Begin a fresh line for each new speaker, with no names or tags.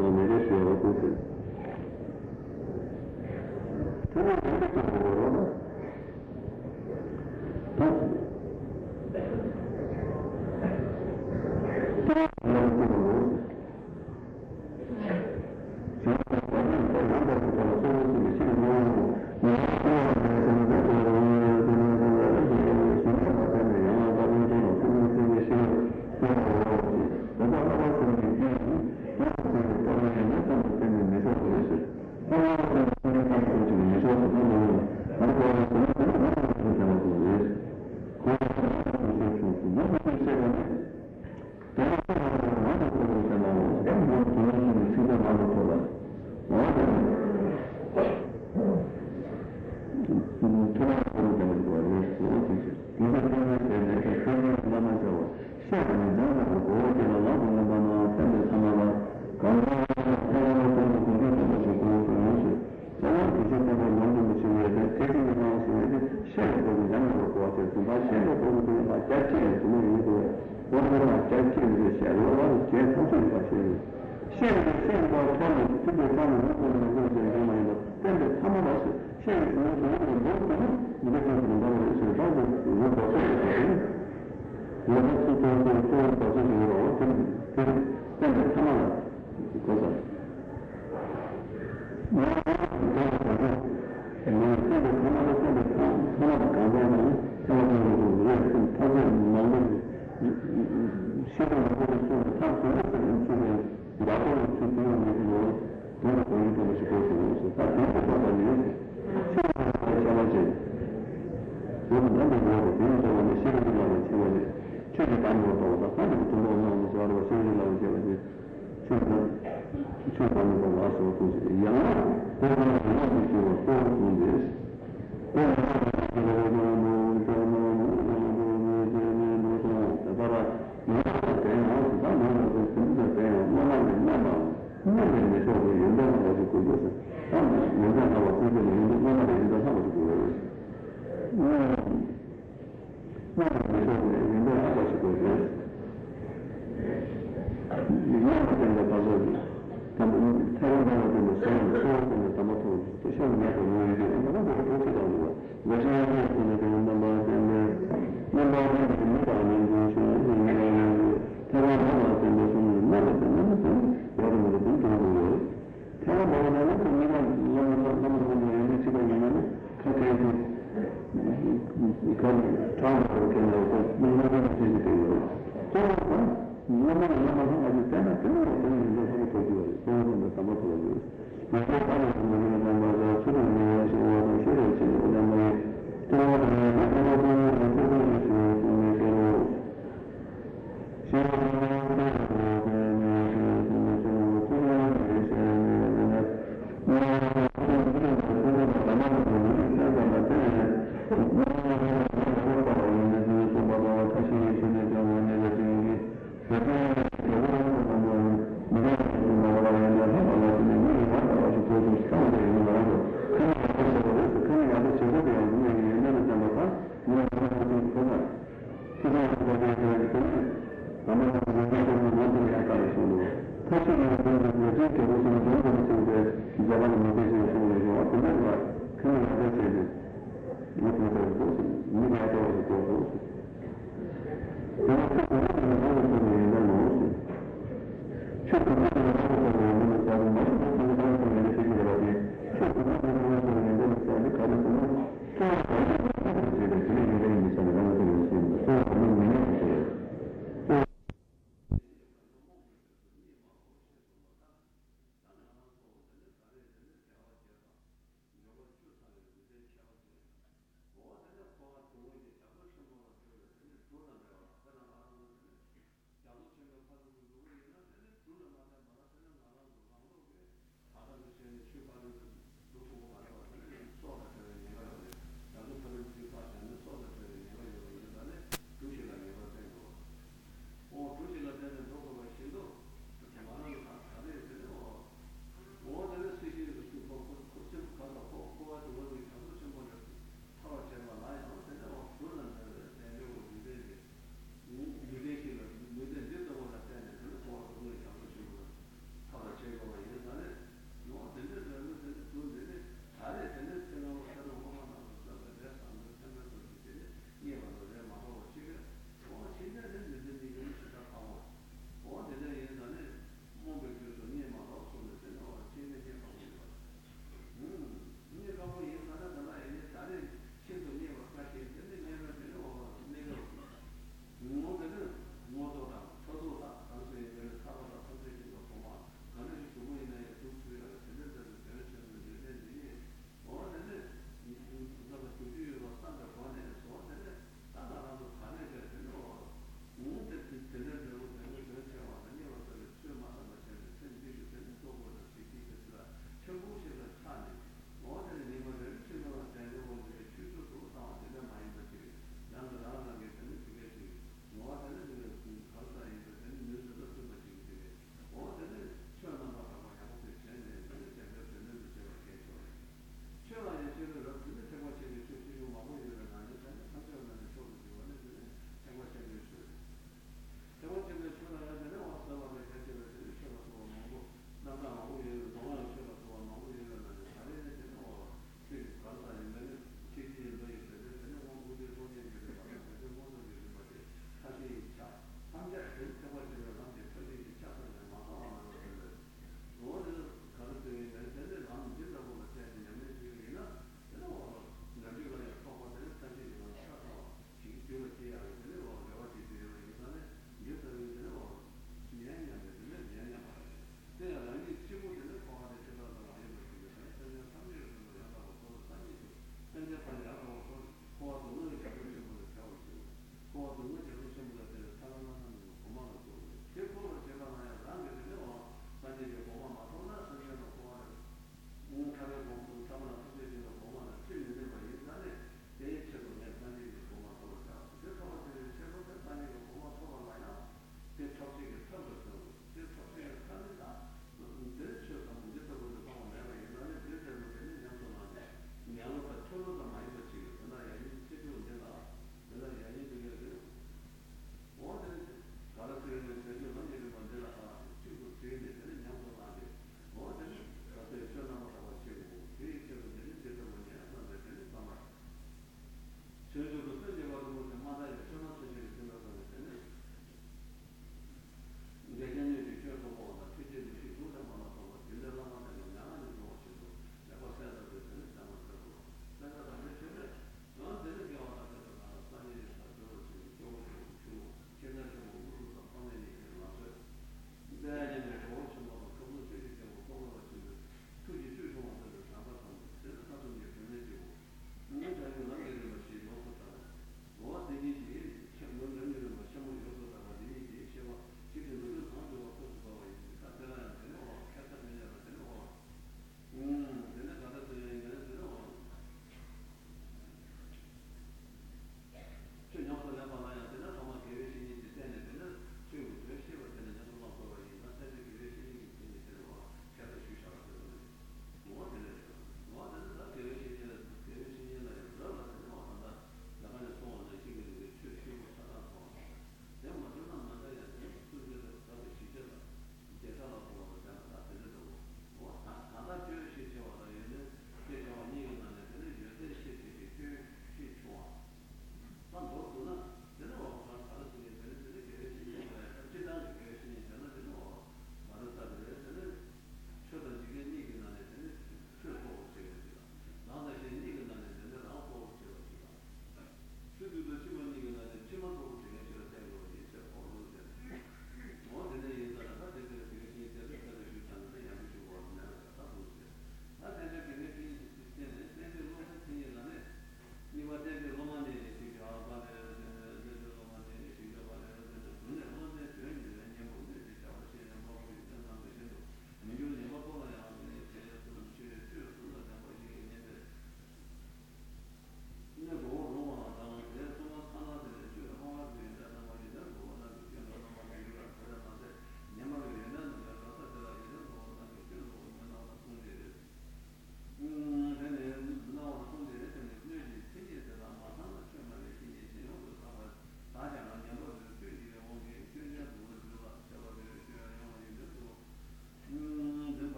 Amen.